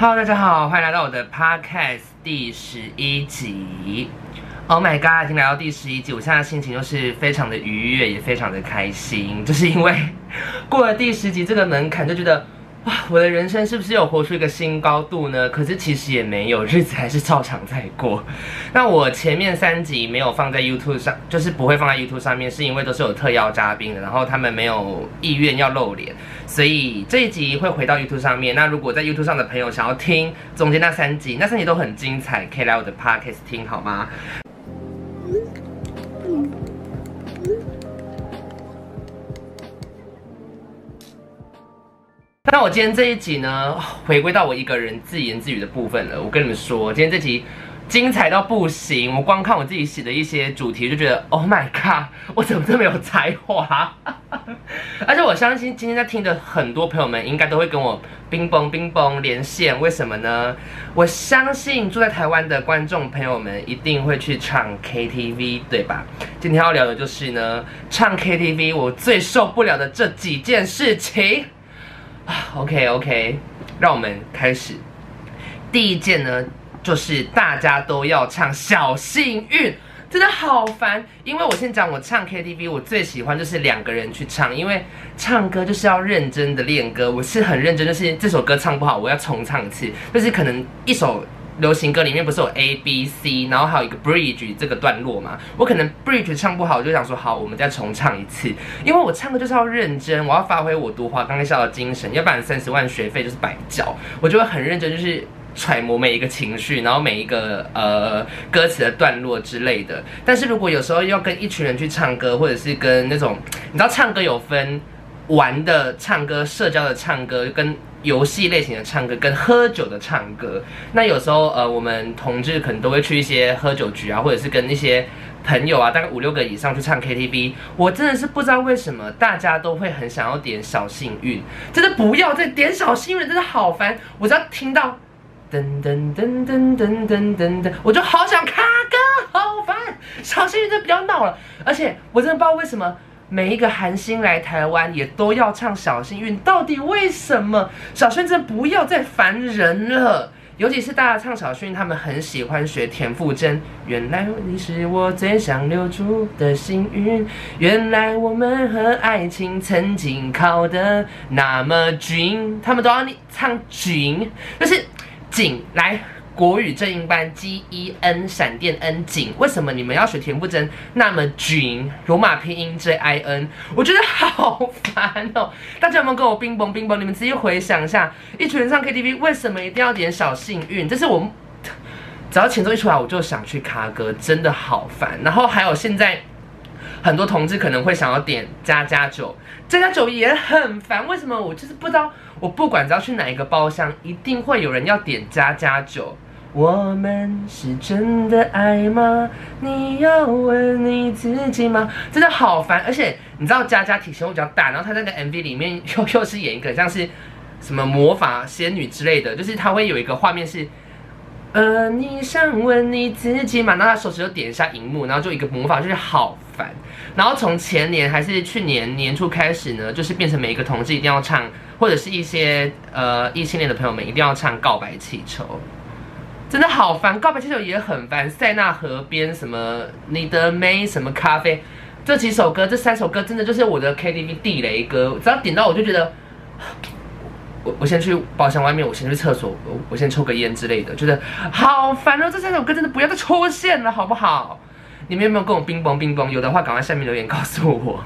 Hello，大家好，欢迎来到我的 Podcast 第十一集。Oh my god，已经来到第十一集，我现在心情就是非常的愉悦，也非常的开心，就是因为过了第十集这个门槛，就觉得。哇，我的人生是不是有活出一个新高度呢？可是其实也没有，日子还是照常在过。那我前面三集没有放在 YouTube 上，就是不会放在 YouTube 上面，是因为都是有特邀嘉宾的，然后他们没有意愿要露脸，所以这一集会回到 YouTube 上面。那如果在 YouTube 上的朋友想要听中间那三集，那三集都很精彩，可以来我的 Podcast 听好吗？那我今天这一集呢，回归到我一个人自言自语的部分了。我跟你们说，今天这集精彩到不行。我光看我自己写的一些主题，就觉得 Oh my god，我怎么这么有才华？而且我相信今天在听的很多朋友们，应该都会跟我冰崩冰崩连线。为什么呢？我相信住在台湾的观众朋友们一定会去唱 KTV，对吧？今天要聊的就是呢，唱 KTV 我最受不了的这几件事情。OK OK，让我们开始。第一件呢，就是大家都要唱小幸运，真的好烦。因为我先讲，我唱 KTV，我最喜欢就是两个人去唱，因为唱歌就是要认真的练歌。我是很认真，就是这首歌唱不好，我要重唱一次。但是可能一首。流行歌里面不是有 A B C，然后还有一个 Bridge 这个段落嘛？我可能 Bridge 唱不好，我就想说好，我们再重唱一次。因为我唱歌就是要认真，我要发挥我读华冈艺校的精神，要不然三十万学费就是白交。我就会很认真，就是揣摩每一个情绪，然后每一个呃歌词的段落之类的。但是如果有时候要跟一群人去唱歌，或者是跟那种你知道唱歌有分玩的唱歌、社交的唱歌跟。游戏类型的唱歌跟喝酒的唱歌，那有时候呃，我们同志可能都会去一些喝酒局啊，或者是跟一些朋友啊，大概五六个以上去唱 KTV。我真的是不知道为什么大家都会很想要点小幸运，真的不要再点小幸运，真的好烦。我只要听到噔噔噔噔噔噔噔噔，我就好想卡歌，好烦。小幸运就不要闹了，而且我真的不知道为什么。每一个韩星来台湾也都要唱小幸运，到底为什么？小幸运真不要再烦人了，尤其是大家唱小幸运，他们很喜欢学田馥甄。原来你是我最想留住的幸运，原来我们和爱情曾经靠得那么近，他们都要你唱紧，就是紧来。国语正音班 G E N 闪电 N 紧，为什么你们要学田馥甄那么紧？罗马拼音 J I N，我觉得好烦哦！大家有没有跟我冰崩冰崩？你们自己回想一下，一群人上 K T V，为什么一定要点小幸运？这是我只要前奏一出来，我就想去卡歌，真的好烦。然后还有现在很多同志可能会想要点加加酒，加加酒也很烦。为什么？我就是不知道。我不管只要去哪一个包厢，一定会有人要点加加酒。我们是真的爱吗？你要问你自己吗？真的好烦，而且你知道佳佳体型会比较大，然后她在那个 MV 里面 又又是演一个像是什么魔法仙女之类的，就是她会有一个画面是，呃，你想问你自己吗？然后她手指就点一下荧幕，然后就一个魔法，就是好烦。然后从前年还是去年年初开始呢，就是变成每一个同志一定要唱，或者是一些呃异性恋的朋友们一定要唱《告白气球》。真的好烦，告白气球也很烦。塞纳河边什么你的美什么咖啡，这几首歌，这三首歌真的就是我的 KTV 地雷歌。只要点到我就觉得，我我先去包厢外面，我先去厕所，我我先抽个烟之类的，觉得好烦哦。这三首歌真的不要再出现了，好不好？你们有没有跟我冰崩冰崩？有的话赶快下面留言告诉我。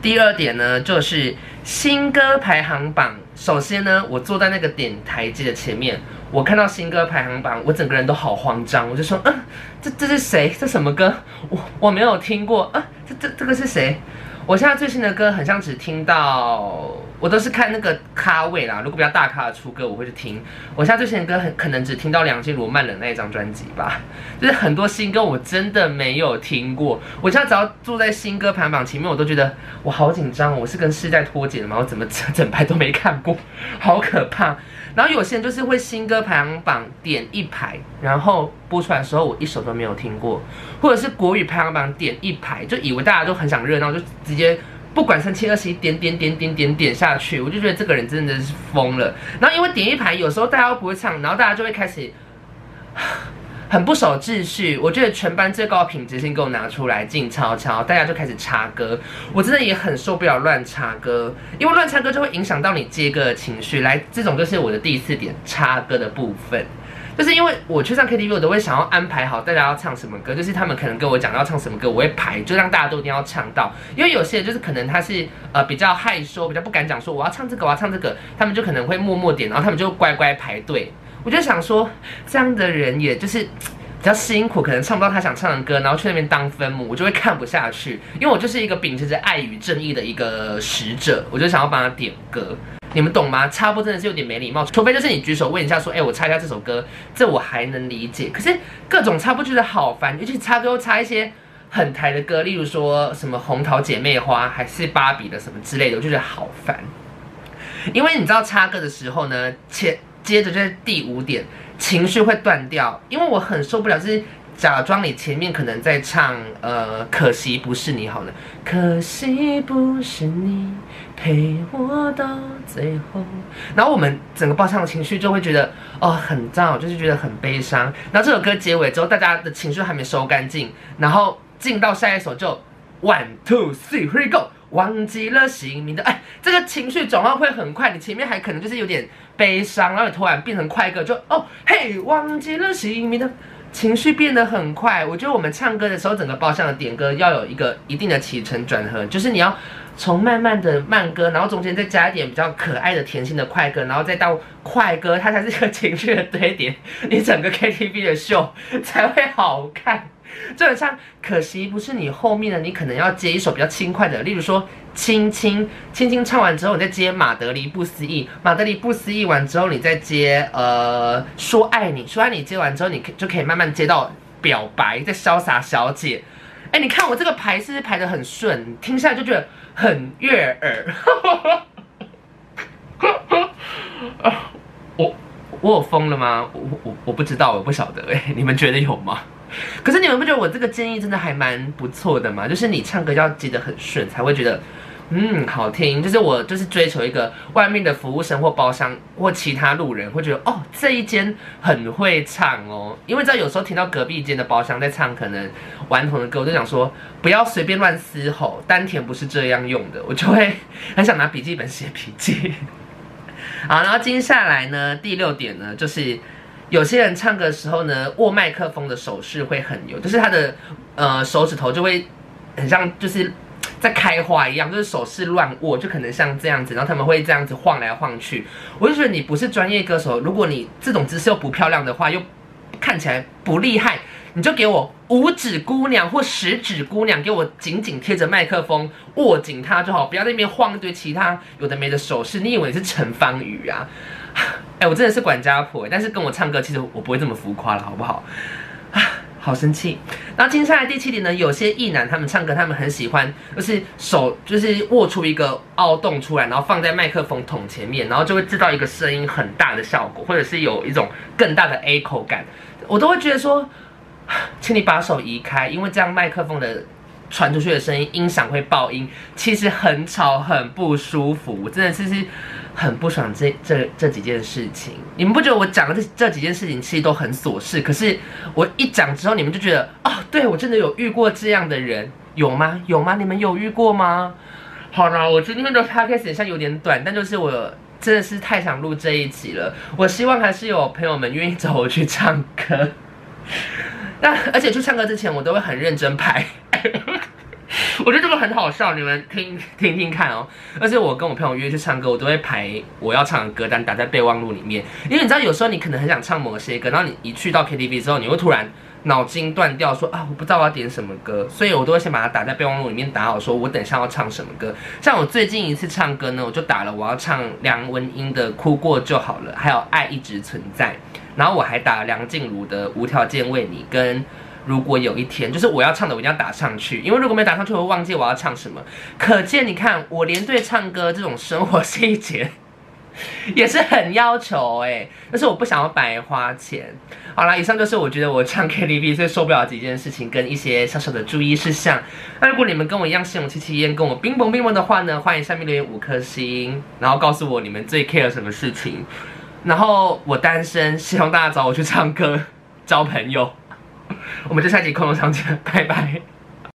第二点呢，就是新歌排行榜。首先呢，我坐在那个点台机的前面。我看到新歌排行榜，我整个人都好慌张，我就说，嗯，这这是谁？这什么歌？我我没有听过，啊，这这这个是谁？我现在最新的歌，很像只听到，我都是看那个咖位啦。如果比较大咖的出歌，我会去听。我现在最新的歌，很可能只听到梁静茹慢冷那一张专辑吧。就是很多新歌，我真的没有听过。我现在只要坐在新歌排行榜前面，我都觉得我好紧张。我是跟世代脱节了吗？我怎么整整排都没看过，好可怕。然后有些人就是会新歌排行榜点一排，然后播出来的时候我一首都没有听过，或者是国语排行榜点一排，就以为大家都很想热闹，就直接不管三七二十一点点点点点点下去，我就觉得这个人真的是疯了。然后因为点一排有时候大家都不会唱，然后大家就会开始很不守秩序。我觉得全班最高品质先给我拿出来静悄悄，大家就开始插歌。我真的也很受不了乱插歌，因为乱插歌就会影响到你接歌的情绪。来，这种就是我的第四点，插歌的部分。就是因为我去唱 KTV，我都会想要安排好大家要唱什么歌，就是他们可能跟我讲要唱什么歌，我会排，就让大家都一定要唱到。因为有些人就是可能他是呃比较害羞，比较不敢讲说我要唱这个，我要唱这个，他们就可能会默默点，然后他们就乖乖排队。我就想说，这样的人也就是比较辛苦，可能唱不到他想唱的歌，然后去那边当分母，我就会看不下去。因为我就是一个秉持着爱与正义的一个使者，我就想要帮他点歌。你们懂吗？插播真的是有点没礼貌，除非就是你举手问一下说，哎、我插一下这首歌，这我还能理解。可是各种插播觉得好烦，尤其插歌又插一些很台的歌，例如说什么红桃姐妹花，还是芭比的什么之类的，我就觉得好烦。因为你知道插歌的时候呢，接接着就是第五点，情绪会断掉，因为我很受不了，就是。假装你前面可能在唱，呃，可惜不是你好了，可惜不是你陪我到最后，然后我们整个爆唱的情绪就会觉得哦很燥，就是觉得很悲伤。然后这首歌结尾之后，大家的情绪还没收干净，然后进到下一首就 one two three here go，忘记了姓名的，哎，这个情绪转换会很快，你前面还可能就是有点悲伤，然后你突然变成快歌，就哦嘿，忘记了姓名的。情绪变得很快，我觉得我们唱歌的时候，整个包厢的点歌要有一个一定的起承转合，就是你要从慢慢的慢歌，然后中间再加一点比较可爱的甜心的快歌，然后再到快歌，它才是一个情绪的堆叠，你整个 KTV 的秀才会好看。就很像，可惜不是你后面的，你可能要接一首比较轻快的，例如说《轻轻》，轻轻唱完之后，你再接《马德里不思议》，马德里不思议完之后，你再接呃《说爱你》，说爱你接完之后，你就可以慢慢接到《表白》，再潇洒小姐。哎，你看我这个排是不是排的很顺？听下来就觉得很悦耳。我我有疯了吗？我我我不知道，我不晓得哎，你们觉得有吗？可是你们不觉得我这个建议真的还蛮不错的吗？就是你唱歌要记得很顺，才会觉得嗯好听。就是我就是追求一个外面的服务生或包厢或其他路人会觉得哦这一间很会唱哦，因为知道有时候听到隔壁间的包厢在唱可能顽童的歌，我就想说不要随便乱嘶吼，丹田不是这样用的，我就会很想拿笔记本写笔记。好，然后接下来呢第六点呢就是。有些人唱歌的时候呢，握麦克风的手势会很牛，就是他的呃手指头就会很像就是在开花一样，就是手势乱握，就可能像这样子，然后他们会这样子晃来晃去。我就觉得你不是专业歌手，如果你这种姿势又不漂亮的话，又看起来不厉害，你就给我五指姑娘或十指姑娘，给我紧紧贴着麦克风握紧它就好，不要在那边晃一堆其他有的没的手势。你以为你是陈芳语啊？哎、我真的是管家婆，但是跟我唱歌，其实我不会这么浮夸了，好不好？啊，好生气。然后接下来第七点呢，有些艺男他们唱歌，他们很喜欢，就是手就是握出一个凹洞出来，然后放在麦克风筒前面，然后就会制造一个声音很大的效果，或者是有一种更大的 A 口感，我都会觉得说，请你把手移开，因为这样麦克风的传出去的声音音响会爆音，其实很吵，很不舒服，我真的是是。很不爽这这这几件事情，你们不觉得我讲的这这几件事情其实都很琐事？可是我一讲之后，你们就觉得哦，对，我真的有遇过这样的人，有吗？有吗？你们有遇过吗？好啦，我今天的 podcast 好像有点短，但就是我真的是太想录这一集了。我希望还是有朋友们愿意找我去唱歌。那而且去唱歌之前，我都会很认真排。我觉得这个很好笑，你们听听听看哦。而且我跟我朋友约去唱歌，我都会排我要唱的歌单打在备忘录里面，因为你知道有时候你可能很想唱某些歌，然后你一去到 KTV 之后，你会突然脑筋断掉，说啊我不知道我要点什么歌，所以我都会先把它打在备忘录里面打好，说我等一下要唱什么歌。像我最近一次唱歌呢，我就打了我要唱梁文音的《哭过就好了》，还有《爱一直存在》，然后我还打了梁静茹的《无条件为你》跟。如果有一天，就是我要唱的，我一定要打上去，因为如果没打上去，我会忘记我要唱什么。可见，你看，我连对唱歌这种生活细节，也是很要求哎、但是我不想要白花钱。好啦，以上就是我觉得我唱 KTV 最受不了几件事情跟一些小小的注意事项。那如果你们跟我一样心有戚戚焉，跟我冰崩冰崩的话呢，欢迎下面留言五颗星，然后告诉我你们最 care 什么事情。然后我单身，希望大家找我去唱歌交朋友。我们就下集空中相见，拜拜。